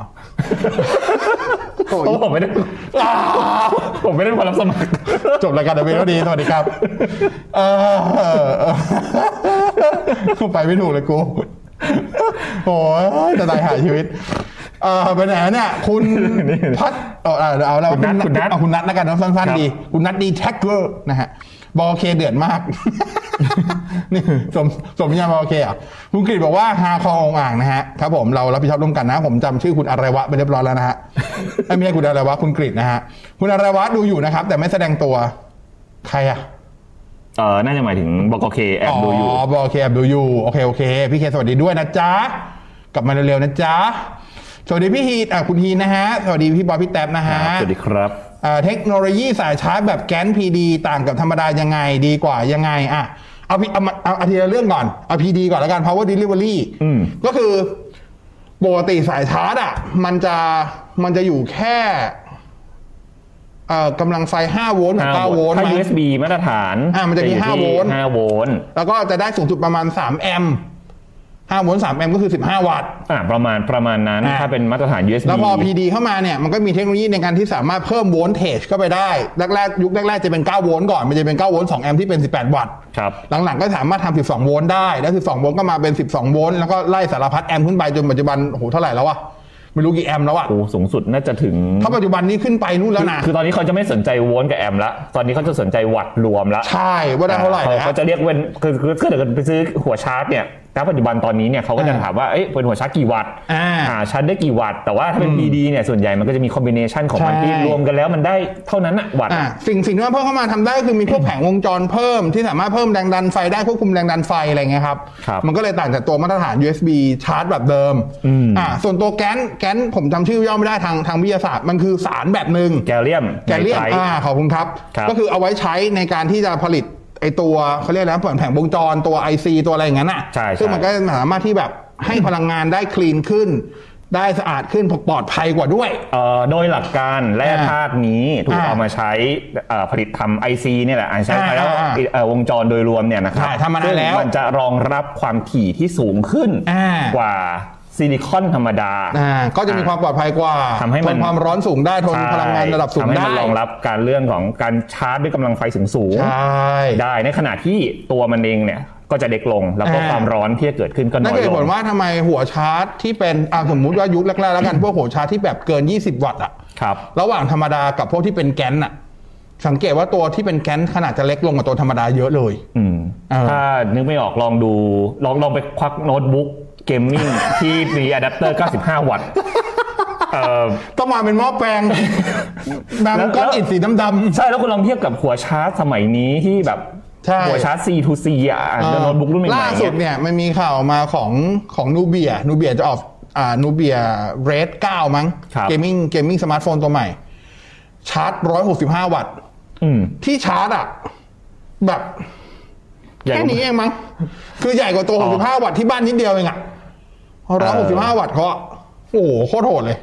โอ้ย เพราะผมไม่ได้อ้าวผมไม่ได้คนรับสมัคร จบรายการเดบิวต์ดี สวัสดีครับ เออเออเออไปไม่ถูกเลยกู โอ้ยจะตายหาชีวิต เออไปไหนเนี่ย คุณพัดเอาเอาเอาแล้วคุณนัทคุณนัทเอาคุณนัทแล้วกันเนอะสั้นครับๆดี คุณนัทดีแท็กเกอร์นะฮะบอลเคเดือดมาก นี่สมสมญาบอลเคอะคุณกฤษบอกว่าฮาคอองอ่างนะฮะครับผมเรารับผิดชอบร่วมกันนะ ผมจำชื่อคุณอะไรวะไปเรียบร้อยแล้วนะฮะเอ้ยไม่ใช่คุณอะไรวะคุณกฤษนะฮะคุณอะไรวะดูอยู่นะครับ แต่ไม่แสดงตัว ใครอะ เออน่าจะหมายถึงบกเคแอบดูอยู่อ๋อบอเคแอบดูอยู่โอเคโอเค พี่เคสวัสดีด้วยนะจ๊ะ กลับมาเร็วๆนะจ๊ะ สวัสดีพี่ฮีนอะคุณฮีนนะฮะ สวัสดีพี่บอยพี่แท็บนะฮะ สวัสดีครับอ่าเทคโนโลยีสายชาร์จแบบแก๊น PD ต่างกับธรรมดายังไงดีกว่ายังไงอะเอาพี่เอามาเอาเอาทีละเรื่องก่อน เอา PD ก่อนแล้วกัน power delivery อืมก็คือปกติสายชาร์จอะมันจะมันจะอยู่แค่เอ่อ กำลังไฟ 5 โวลต์กับ9โวลต์ถ้ามั้ง USB มาตรฐานอ่ามันจะมีอยู่ห้าที่โวลต์5โวลต์แล้วก็จะได้สูงสุดประมาณ 3 แอมป์5โวลต์3แอมป์ก็คือ 15 วัตต์อ่าประมาณประมาณนั้นอ่าถ้าเป็นมาตรฐาน USB แล้วพอ PD เข้ามาเนี่ย มันก็มีเทคโนโลยีในการที่สามารถเพิ่ม voltage เข้าไปได้ แรกๆ ยุคแรกๆ จะเป็น 9 โวลต์ก่อน มันจะเป็น 9 โวลต์2แอมป์ที่เป็น 18 วัตต์ครับหลังๆ ก็สามารถทำ12 โวลต์ได้ แล้ว 12 โวลต์ก็มาเป็น 12 โวลต์แล้วก็ไล่สารพัดแอมป์ขึ้นไปจนปัจจุบันโอ้โหเท่าไหร่แล้ววะ ไม่รู้กี่แอมป์แล้วอะโอ้สูงสุดน่าจะถึง ถ้าปัจจุบันนี้ขึ้นไปนู่นแล้วนะคือตอนนี้เขาจะไม่สนใจโวลต์กับแอมป์ละตอนนี้เขาจะสนใจวัตต์รวมละใช่ว่าได้เท่าไหร่เขานะเขาจะเรียกเป็นคือคือคือถ้าเกิดไปซื้อหัวชาร์จเนี่ย ณปัจจุบันตอนนี้เนี่ยเขาก็จะอ่าถามว่าเอ้ยเป็นหัวชาร์จกี่วัตต์อ่าชาร์จได้กี่วัตต์ แต่ว่าถ้าเป็น PD เนี่ยส่วนใหญ่มันก็จะมี combination ของมันใช่ที่รวมกันแล้วมันได้เท่านั้นอะวัตต์อ่าสิ่งสิ่งที่มันเพิ่มเข้ามาทำได้ก็คือมีพวกแผงวงจรเพิ่มที่สามารถเพิ่มแรงดันไฟได้ควบคุมแรงดันไฟอะไรเงี้ยครับครับมันก็เลยต่างจากตัวมาตรฐาน USB ชาร์จแบบเดิมอืมอ่าส่วนตัวแกนแกนผมจำชื่อย่อไม่ได้ทางทางวิทยาศาสตร์มันคือสารแบบหนึ่งแกลเลียมแกลเลียมไนไตรอ่าขอบคุณครับครับ ก็คือเอาไว้ใช้ในการที่จะผลิต ไอตัวเขาเรียกอะไรนะแผงวงจรตัว IC ตัวอะไรอย่างนั้นอะใช่ใช่ ซึ่งมันก็สามารถที่แบบให้พลังงานได้คลีนขึ้น ได้สะอาดขึ้นปลอดภัยกว่าด้วย เอ่อโดยหลักการแร่อ่าธาตุนี้ถูกอ่าเอามาใช้เอ่อผลิตทำ IC เนี่ยแหละอ่าใช้อ่าแล้วอ่าเอ่อวงจรโดยรวมเนี่ยนะครับใช่ทำมานานซึ่งแล้วมันจะรองรับความถี่ที่สูงขึ้นอ่ากว่า ซิลิคอนธรรมดา อ่าก็จะมีความปลอดภัยกว่าทำให้มัน ทนความร้อนสูงได้ทนใช่พลังงานระดับสูงทำให้ได้มันรองรับการเรื่องของการชาร์จด้วยกำลังไฟสูงสูงๆ ใช่ ได้ในขณะที่ตัวมันเองเนี่ยก็จะเด็กลง แล้วก็อ่า ความร้อนที่จะเกิดขึ้นก็นั่น้นอยคือเหลตุผงลว่าทำไมหัวชาร์จที่เป็นอ่าสมมุติว่ายุคแรกๆแล้วกัน พวกหัวชาร์จที่แบบเกิน 20 วัตต์อะครับ ระหว่างธรรมดากับพวกที่เป็นแกนอะสังเกตว่าตัวที่เป็นแกนขนาดจะเล็กลงกว่าตัวธรรมดาเยอะเลย อืมเออถ้านึกไม่ออกลองดู ลองลองไปควักโน้ตบุ๊ก gaming ที่มีอะแดปเตอร์ 95 วัตต์เอ่อ ต้องมาเป็นหม้อแปลงแบบแล้วก้อนอิฐสีดำ ใช่แล้วคุณลองเทียบกับหัวชาร์จสมัยนี้ที่แบบใช่ หัวชาร์จ C to C อะๆโน้ตบุ๊กรุ่นใหม่ๆล่าสุดเนี่ยเนี่ยมันมีข่าวมาของของ Nubia Nubia จะออกอ่า Nubia Red 9มั้งครับ gaming gaming smartphone ตัวใหม่ ชาร์จ165วัตต์ อืมที่ชาร์จอะแบบใหญ่กว่าแค่นี้เองมั้ง คือใหญ่กว่าตัว อ๋อ 65 วัตต์ที่บ้านนิดเดียวเองอะ ร้อยหกสิบห้าวัตต์เขาอะโอ้โหโคตรโหดเลย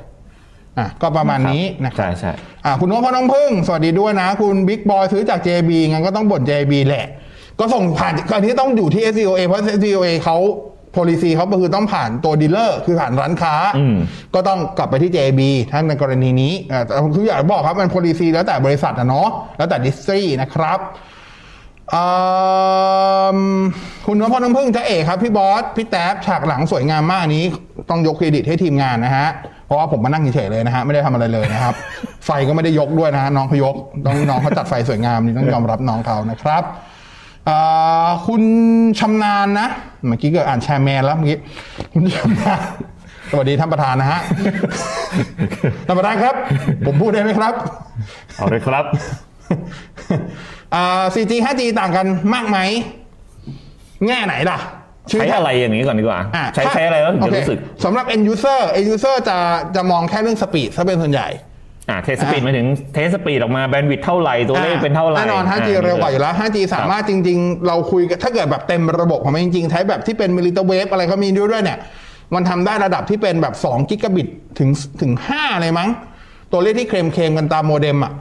อะ ก็ประมาณนี้นะครับใช่ใช่อะคุณนพพน้องพึ่ง สวัสดีด้วยนะ คุณบิ๊กบอยซื้อจาก JB งั้นก็ต้องบ่น JB แหละ ก็ส่งผ่านอันนี้ต้องอยู่ที่ SCOA เพราะ SCOA เขา policy เขาก็คือต้องผ่านตัว dealer คือผ่านร้านค้าอืมก็ต้องกลับไปที่ JB ถ้าในกรณีนี้อ่าแต่คืออยากบอกครับมัน policy แล้วแต่บริษัทอะเนาะแล้วแต่ดิสทรีนะครับอืม คุณนพพน้องพึ่งจะเอกครับพี่บอสพี่แท็บฉากหลังสวยงามมากนี้ ต้องยกเครดิตให้ทีมงานนะฮะเพราะว่าผมมานั่งเฉยๆเลยนะฮะไม่ได้ทำอะไรเลยนะครับ ไฟก็ไม่ได้ยกด้วยนะฮะน้องเขายกต้องน้องเขาจัดไฟสวยงามนี่ต้องยอมรับน้องเขานะครับคุณชำนาญนะเมื่อกี้เกิดอ่าน chairman แล้วเมื่อกี้คุณชำนาญสวัสดีท่านประธานนะฮะท่านประธานครับ ผมพูดได้ไหมครับ เอาเลยครับ 4G 5G ต่างกันมากไหมแง่ไหนล่ะใช้อะไรอย่างนี้ก่อนดีกว่าอะใช้ถ้าใช้อะไรแล้วถึงโอจะเครู้สึกสำหรับ end user end user จะจะมองแค่เรื่อง speed ซะเป็นส่วนใหญ่อ่า test speed มาถึง test speed ออกมา bandwidth เท่าไหร่ตัวเลขเป็นเท่าไหร่แน่นอน 5G เร็วกว่าอยู่แล้ว 5G สามารถจริง ๆ เราคุยกันถ้าเกิดแบบเต็มระบบของมันจริงๆ ใช้แบบที่เป็น millimeter wave อะไรเขามีด้วยด้วยเนี่ย มันทำได้ระดับที่เป็นแบบ2กิกะบิตถึงถึง 5 เลยมั้ง ตัวเลขที่เคลมเคลมๆกันตามโมเด็มอะ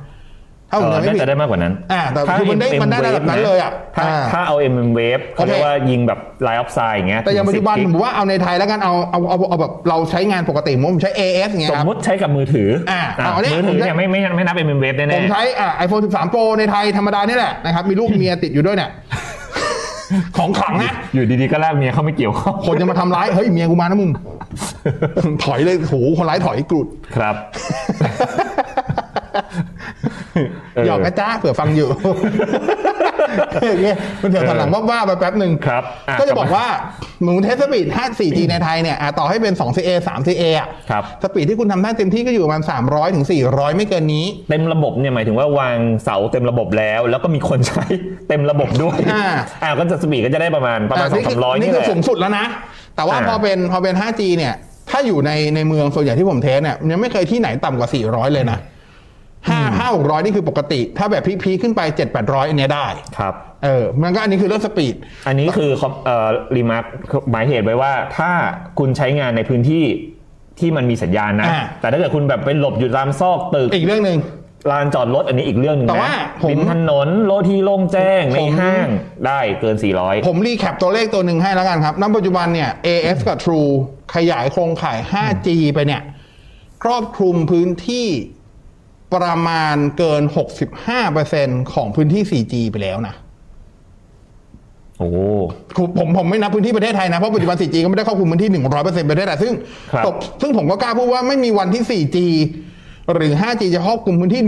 ถ้าผมเออจำไม่น่าผิดจะได้มากกว่านั้นอ่าแต่ถ้าคือมันได้ MM มันได้ระดับนั้นเลยอะถ้าอ่าถ้าเอา MM wave เขาเรียกโอเคว่ายิงแบบ line of sight อย่างเงี้ยแต่อย่างปัจจุบันถึผม10ว่าเอาในไทยแล้วกันเอาเอาเอาเอาแบบเราใช้งานปกติผมใช้ AS อย่างเงี้สยมครับมติใช้กับมือถืออะอ่าเอาเนี่ยมือถือผมใช้เนี่ยไม่ไม่ไม่นับ MM wave แน่ผมใช้อ่า iPhone 13 Pro ในไทยธรรมดานี่แหละนะครับมีลูกเมียติดอยู่ด้วยเนี่ยของขลังนะๆอยู่ดีๆก็ลากเมียเข้าไม่เกี่ยวข้องคนจะมาทำร้ายเฮ้ยเมียกูมานะมึงถอยเลยโหคนร้ายถอยกรูดครับเออ หยอกนะจ้าเผื่อฟังอยู่อย่างเงี้ยมันเถื่อนถอนหลังว่าๆไปแป๊บหนึ่งครับอะก็จะบอกว่าหมู test speed 5 4G ในไทยเนี่ยอะต่อให้เป็น 2CA 3CA อะครับ speed ที่คุณทำได้เต็มที่ก็อยู่ประมาณ 300ถึง400 ไม่เกินนี้ เต็มระบบเนี่ยหมายถึงว่าวางเสาเต็มระบบแล้ว แล้วก็มีคนใช้เต็มระบบด้วยอ่าอ่าก็จะ speed ก็จะได้ประมาณประมาณสองคืสามร้อยนี่นี่คือแหละสูงสุดแล้วนะ แต่ว่าอ่าพอเป็นพอเป็น 5G เนี่ยถ้าอยู่ในในเมืองส่วนใหญ่ที่ผม test เนี่ยยังไม่เคยที่ไหนต่ำกว่า 400 เลยนะ ห้าห้าหกร้อยนี่คือปกติ ถ้าแบบ peak ๆขึ้นไป7 8 0 0อันเนี้ยได้ครับเออมันก็อันนี้คือเรื่อง speed อันนี้คือเอ่อ remark หมายเหตุไว้ว่า ถ้าคุณใช้งานในพื้นที่ที่มันมีสัญญาณนะอ่าแต่ถ้าเกิดคุณแบบไปหลบอยู่ตามซอกตึกอีกเรื่องหนึ่งลานจอดรถอันนี้อีกเรื่องหนึงแต่นะว่าผมริมถนนโลที่โล่งแจ้งในผมห้างได้เกิน 400 ผมรีแคปตัวเลขตัวหนึ่งให้แล้วกันครับณปัจจุบันเนี่ย AS กับ True ขยายโครงข่าย 5G ไปเนี่ย ครอบคลุมพื้นที่ ประมาณเกิน 65%ของพื้นที่ 4G ไปแล้วนะ โอ้ผมผมผมไม่นับพื้นที่ประเทศไทยนะ เพราะปัจจุบัน 4G ก็ไม่ได้ครอบคลุมพื้นที่ 100%ประเทศไทยซึ่งครับตกซึ่งผมก็กล้าพูดว่าไม่มีวันที่ 4G หรือ 5G จะครอบคลุมพื้นที่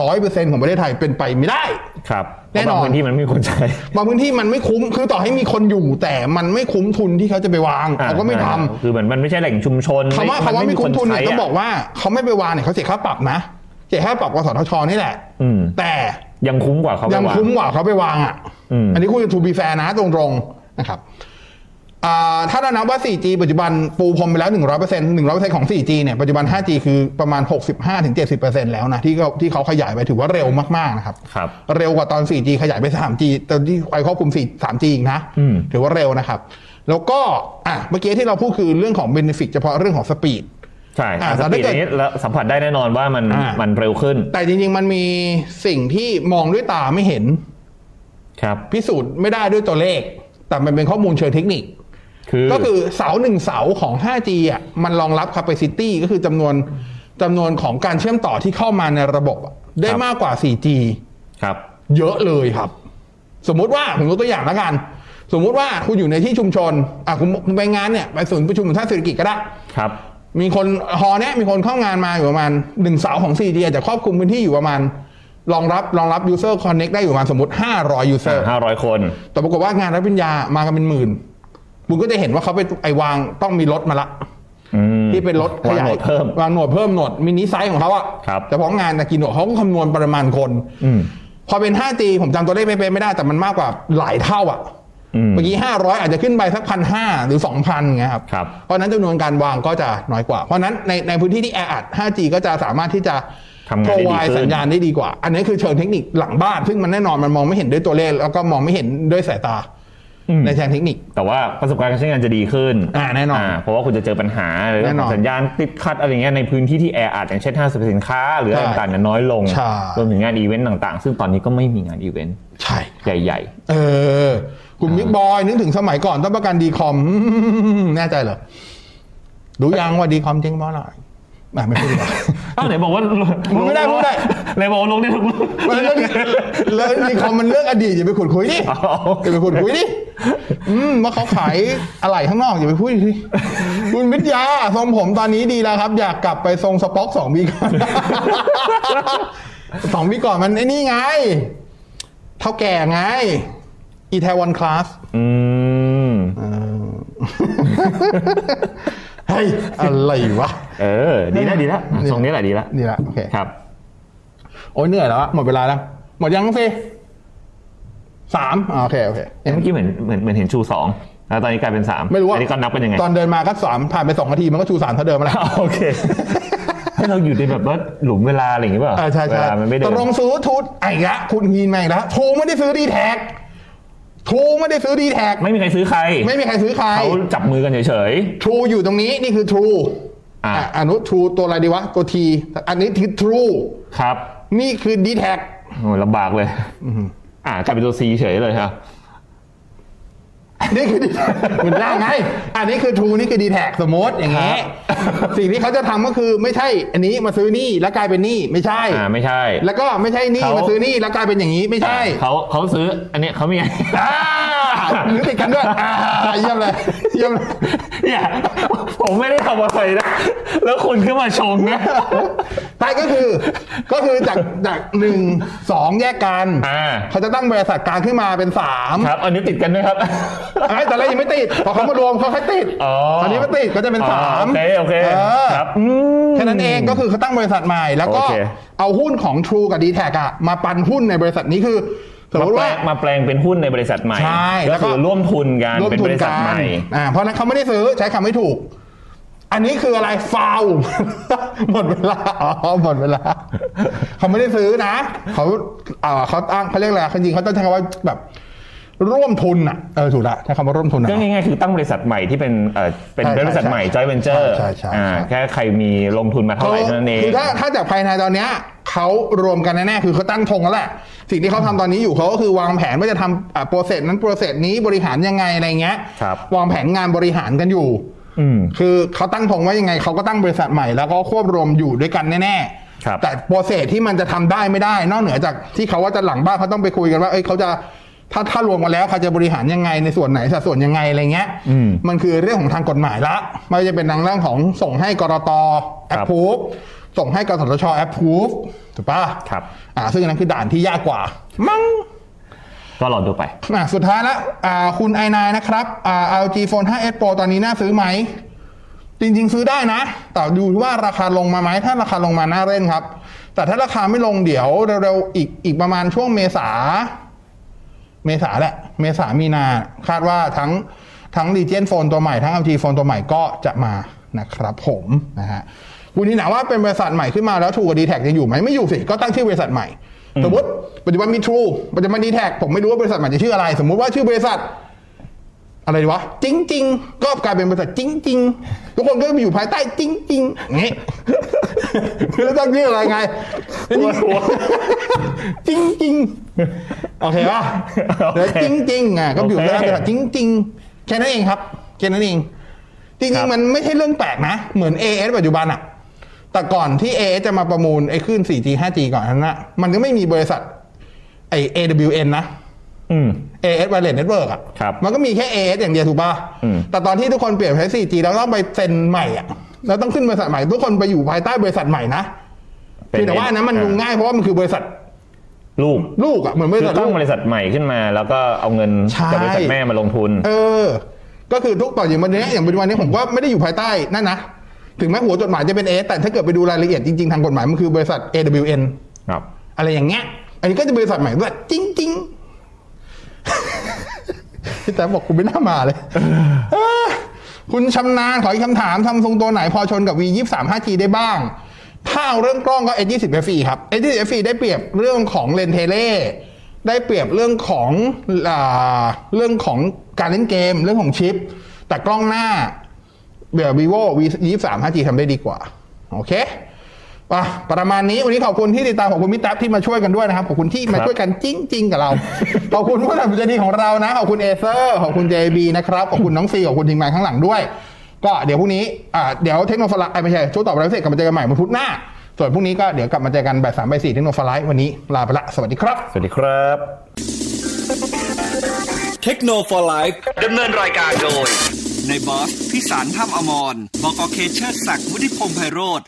100%ของประเทศไทยเป็นไปไม่ได้ ครับแน่นอนเพราะบางพื้นที่มันไม่มีคนใช้บางพื้นที่มันไม่คุ้ม คือต่อให้มีคนอยู่แต่มันไม่คุ้มทุนที่เขาจะไปวางเขาก็ไม่ทำคือเหมือนมันไม่ใช่แหล่งชุมชนคำว่าคำว่าไม่คุ้มทุนเนี่ยต้องบอกใช้ะว่าเขาไม่ไปวางเนี่ยเขาเสียค่าปรับนะ เสียค่าปรับกสทชนี่แหละอืมแต่ยังคุ้มกว่าเขาไปยังวางคุ้มกว่าเขาไปวางอะอืมอันนี้คุยกัน to be fair นะตรงๆนะครับอ่าถ้าเรานับว่า 4G ปัจจุบันปูพรมไปแล้ว 100% 100%ของ 4G เนี่ยปัจจุบัน 5G คือประมาณ 65-70%แล้วนะที่เขาที่เขาขยายไปถือว่าเร็วมากๆนะครับครับ เร็วกว่าตอน 4G ขยายไป 3G ตอนที่ไปครอบคลุม 4 3G อีกนะอืมถือว่าเร็วนะครับ แล้วก็อะเมื่อกี้ที่เราพูดคือเรื่องของ benefit เฉพาะเรื่องของ speed ใช่อ่าสแต่ถ้าปีดเกิดนี้แล้วสัมผัสได้แน่นอนว่ามันอ่ามัมันเร็วขึ้น แต่จริง ๆ มันมีสิ่งที่มองด้วยตาไม่เห็น ครับ พิสูจน์ไม่ได้ด้วยตัวเลข แต่มันเป็นข้อมูลเชิงเทคนิคคือก็คือเสาหนึ่งเสาของ 5G อะมันรองรับ capacity ก็คือจำนวนจำนวนของการเชื่อมต่อที่เข้ามาในระบบอะได้มากกว่า 4G ครับ เยอะเลยครับ สมมุติว่าผมยกตัวอย่างแล้วกัน สมมุติว่าคุณอยู่ในที่ชุมชนอะคุณคุณไปงานเนี่ยไปศูนย์ประชุมของท่าเศรษฐกิจก็ได้ครับ มีคนฮอเนี้ยมีคนเข้างานมาอยู่ประมาณหนึ่งเสาของ 4G อาจจะครอบคลุมพื้นที่อยู่ประมาณรองรับรองรับ user connect ได้อยู่ประมาณสมมติ 500 user ห้าร้อยคน แต่ปรากฏว่างานรับปริญญามากันเป็นหมื่นคุณก็จะเห็นว่าเขาไปไอวางต้องมีรถมาละอืมที่เป็นรถขยาวางโหนยดเพิ่มวางโหนดเพิ่มโหนดมินิไซส์ของเขาอะครับแต่เพราะงานนะกินโหนดเขาก็คำนวณปริมาณคนอืมพอเป็น 5G ผมจำตัวเลขไม่เป็นไม่ได้แต่มันมากกว่าหลายเท่าอะอืม เมื่อกี้500อาจจะขึ้นไปสักพันห้าหรือ2,000อย่างเงี้ยครับครับเพราะฉะนั้นจำนวนการวางก็จะน้อยกว่า เพราะฉะนั้นในในพื้นที่ที่แออัด 5G ก็จะสามารถที่จะทำงานได้ดี provide ขึ้นสัญญาณได้ดีกว่า อันนี้คือเชิงเทคนิคหลังบ้าน ซึ่งมันแน่นอนมันมองไม่เห็นด้วยตัวเลขแล้วก็มองไม่เห็นด้วยสายตาอืม ในเชิงเทคนิค แต่ว่าประสบการณ์การใช้งานจะดีขึ้นอ่าแน่นอนเพราะว่าคุณจะเจอปัญหาเรื่องแน่นขออนงสัญญาณติดขัดอะไรเงี้ยในพื้นที่ที่แออัดอย่างเช่นห้างสรรพสินค้า หรืออะไรใช่ต่างๆเนี่ยน้อยลงใช่รวมถึงงานอีเวนต์ต่าง ๆ ซึ่งตอนนี้ก็ไม่มีงานอีเวนต์ใช่ใหญ่เออ คุณบิ๊กบอยนึกถึงสมัยก่อนต้องประกันดีคอมแน่ใจเหรอรู้ยังว่าดีคอมจริงเพราะอะไร อะไม่พูดดีกว่าๆอ้าวไหนบอกว่าไม่ได้พูดได้ ไหนบอกว่าลงได้ทุกรุ่นมันเรื่องเรื่องดีคอมมันเรื่องอดีตอย่าไปขุดคุยดิอ๋ออย่าไปขุดคุยดิอืมว่าเขาขายอะไรข้างนอกอย่าไปพูดดิคุณวิทยาทรงผมตอนนี้ดีแล้วครับ อยากกลับไปทรงสป็อกสองปีก่อนสองปีก่อนมันไอ้นี่ไง เท่าแก่ไงอีเทวอนคลาสอืม เฮ้ยอะไรวะ เออ ดีแล้วดีแล้วอะทรงนี้แหละดีแล้วนี่ละโอเคครับ โอ้ยเหนื่อยแล้วอะหมดเวลาแล้ว หมดยังสิสามอ่าโอเคโอเคเอ๊ะเมื่อกี้เหมือนเหมือนเหมือนเห็นชูสองแล้วตอนนี้กลายเป็นสามไม่รู้ว่าอันนี้ก็นับเป็นยังไง ตอนเดินมาก็สามผ่านไปสองนาทีมันก็ชูสามเท่าเดิมแล้วโอเคให้เราอยู่ในแบบว่าหลุมเวลาอะไรอย่างงี้เปล่าอ่าใช่เวใช่ลามันไม่เดิตนกลงซื้อทูตไอ้ละคุณยินมาอีกแล้วทูไม่ได้ซื้อดีแท็ก ทูไม่ได้ซื้อดีแท็กไม่มีใครซื้อใคร ไม่มีใครซื้อใครเขาจับมือกันเฉยทรูอยู่ตรงนี้นี่คือ True อะอะอนุทรูตัวอะไรดีวะ ตัวที อันนี้คือ True ๆครับ นี่คือ d t แทโอ้ยลำบากเลยอ่ากลายเป็นตัวซีเฉยเลยครับ นี่คือ d t แทคุณล่างไง อันนี้คือ True นี่คือ d t แทสมมติอย่างงี้ สิ่งที่เขาจะทำก็คือไม่ใช่ อันนี้มาซื้อนี่แล้วกลายเป็นนี่ไม่ใช่ อ่าไม่ใช่ แล้วก็ไม่ใช่นี่เขามาซื้อนี่แล้วกลายเป็นอย่างนี้ไม่ใช่ เขาเขาซื้ออันเนี้ยเขามีอ่า หรือติดกันด้วยอ่าเยี่ยมเลยเยี่ยมเลยอย่าผมไม่ได้ทำอะไรนะ แล้วคุณขึ้นมาชงนะใช่ก็คือก็คือจากจากหนึ่งสองแยกกันอ่าเขาจะตั้งบริษัทกลางขึ้นมาเป็นสามครับ อันนี้ติดกันไหมครับไอ้แต่แรกยังไม่ติดพอเขามารวมเขาค่อยติดอ๋อตอนนี้ไม่ติดก็จะเป็นอ๋อสามโอเคโอเคเออครับอืมแค่นั้นเองก็คือเขาตั้งบริษัทใหม่แล้วก็โอเคเอาหุ้นของ True กับ d t แทอะมาปันหุ้นในบริษัทนี้คือ สมมมาติแปลว่างมาแปลงเป็นหุ้นในบริษัทใหม่ใช่แล้ก็วก็คือร่วมทุนกันร่วมเป็นทุบนริษัทกันใหม่อ่าเพราะฉะนั้นเขาไม่ได้ซื้อใช้คำไม่ถูก อันนี้คืออะไรฟาวหมดเวลาอ๋อหมดเวลาเขาไม่ได้ซื้อนะเขาอ่าเขาตั้งเขาเรียกอะไรจริงๆเขาต้องใช้คำว่าแบบ ร่วมทุนอะเออถูกละใช้คำว่าร่วมทุนนะ ก็ง่ายๆคือตั้งบริษัทใหม่ที่เป็นเอ่อเป็นใช่บริษัทใหม่ใช่จอยเวนเจอร์ใช่ใช่ใช่อ่าแค่ใครมีลงทุนมาเท่าไหร่เท่านั้นเอง คือถ้าถ้าจากภายในตอนเนี้ยเขารวมกันแน่ๆคือเขาตั้งธงแล้วแหละ สิ่งที่เขาทำตอนนี้อยู่เขาก็คือวางแผนว่าจะทำอ่า process นั้น process นี้บริหารยังไงอะไรเงี้ยครับ วางแผนงานบริหารกันอยู่ อืม คือเขาตั้งธงว่ายังไงเขาก็ตั้งบริษัทใหม่แล้วก็ควบรวมอยู่ด้วยกันแน่ๆ ครับแต่ process ที่มันจะทำได้ไม่ได้ นอกเหนือจากที่เขาว่าจะหลังบ้านเขาต้องไปคุยกันว่าเอ้ยเขาจะ ถ้าถ้ารวมกันแล้วเขาจะบริหารยังไงในส่วนไหนสัดส่วนยังไงอะไรเงี้ยอืมมันคือเรื่องของทางกฎหมายละไม่ว่าจะเป็นทางเรื่องของส่งให้กรตครับ approve ส่งให้กสทช approve ถูกปะครับ อ่า ซึ่งอันนั้นคือด่านที่ยากกว่า มั้งก็รอดูไปอะสุดท้ายแล้วอ่าคุณไอนายนะครับอ่า LG Phone 5s Pro ตอนนี้น่าซื้อไหม จริง ๆ ซื้อได้นะ แต่ดูที่ว่าราคาลงมาไหม ถ้าราคาลงมาน่าเล่นครับ แต่ถ้าราคาไม่ลงเดี๋ยวเร็วๆอีกอีกประมาณช่วงเมษา เมษาแหละ เมษามีนาคาดว่าทั้งทั้งดีเจนโฟนตัวใหม่ทั้ง LG โฟนตัวใหม่ก็จะมานะครับผมนะฮะคุณนี่ถามว่าเป็นบริษัทใหม่ขึ้นมาแล้วถูกกับดีแท็ยังอยู่ไหมไม่อยู่สิ ก็ตั้งชื่อบริษัทใหม่ สมมติปัจจุบันมี True ปัจจุบันดีแท็ผมไม่รู้ว่าบริษัทใหม่จะชื่ออะไร สมมุติว่าชื่อบริษัท อะไรดีวะจริงจริงๆก็กลายเป็นบริษัทจริงจริงๆทุกคนก็อยู่ภายใต้จริงจริงๆอย่างงี้คือตั้งชื่ออะไรไงจริงจริงๆโอเคป่ะโอเคเดี๋ยวจริงจริงๆอะก็อยู่โอเคภายใต้บริษัทจริงจริงๆแค่นั้นเองครับแค่นั้นเองจคริรังบๆมันไม่ใช่เรื่องแปลกนะ เหมือน AS ปัจจุบันอะแต่ก่อนที่ AS จะมาประมูลไอ้คลื่น 4G 5G ก่อนนั้นนะมันก็ไม่มีบริษัทไอ้ AWN นะ อืม AS Wireless Network อะครับมันก็มีแค่ AS อย่างเดียวถูกป่ะอืม แต่ตอนที่ทุกคนเปลี่ยนไปใช้ 4G แล้วต้องไปเซ็นใหม่อะแล้วต้องขึ้นบริษัทใหม่ ทุกคนไปอยู่ภายใต้บริษัทใหม่นะเพียงแต่ว่าอันนั้นมันดูง่ายเพราะว่ามันคือบริษัทลูกลูกอะเหมือนบริคืษัอทตั้ลูงก บริษัทใหม่ขึ้นมา แล้วก็เอาเงินใช่ จากบริษัทแม่มาลงทุน เออ ก็คือทุกต่ออย่างวันนี้อย่างปัจจุบันนี้ผมก็ไม่ได้อยู่ภายใต้นั่นนะ ถึงแม้หัวจดหมายจะเป็น AS แต่ถ้าเกิดไปดูรายละเอียดจริงๆ ทางกฎหมายมันคือบริษัท AWN ครับ อะไรอย่างเงี้ย อันนี้ก็จะบริษัทใหม่ด้วยจริงจริงๆ พี่แต่บอกคุณไม่น่ามาเลยเออคุณชำนาญขออีกคำถามทำทรงตัวไหนพอชนกับ V 2 3 5G ได้บ้าง ถ้าเอาเรื่องกล้องก็ S 2 0 FE ครับ S 2 0 FE ได้เปรียบเรื่องของเลนเทเล่ได้เปรียบเรื่องของอ่าเรื่องของการเล่นเกม เรื่องของชิป แต่กล้องหน้าเบีย vivo V 2 3 5G ทำได้ดีกว่า โอเค อะประมาณนี้วันนี้ขอบคุณที่ติดตามขอบคุณพี่แท็บที่มาช่วยกันด้วยนะครับขอบคุณที่มาครับช่วยกันจริง ๆ กับเรา ขอบคุณผู้สนับสนุนใจดีของเรานะขอบคุณ Acer ขอบคุณ JB นะครับขอบคุณน้องซีขอบคุณทีมงานข้างหลังด้วย ก็เดี๋ยวพรุ่งนี้อ่าเดี๋ยว Techno For Life ช่วงต่อเวลาพิเศษกลับมาเจอกันใหม่วันพุธหน้า ส่วนพรุ่งนี้ก็เดี๋ยวกลับมาเจอกันบ่ายสามบ่ายสี่ Techno For Life วันนี้ลาไปละสวัสดีครับ สวัสดีครับ Techno For Life ดำเนินรายการโดยนายบอสพิสารถ้ำอมรบกเคเชิดศักดิ์วุฒิพงษ์ไพโรธ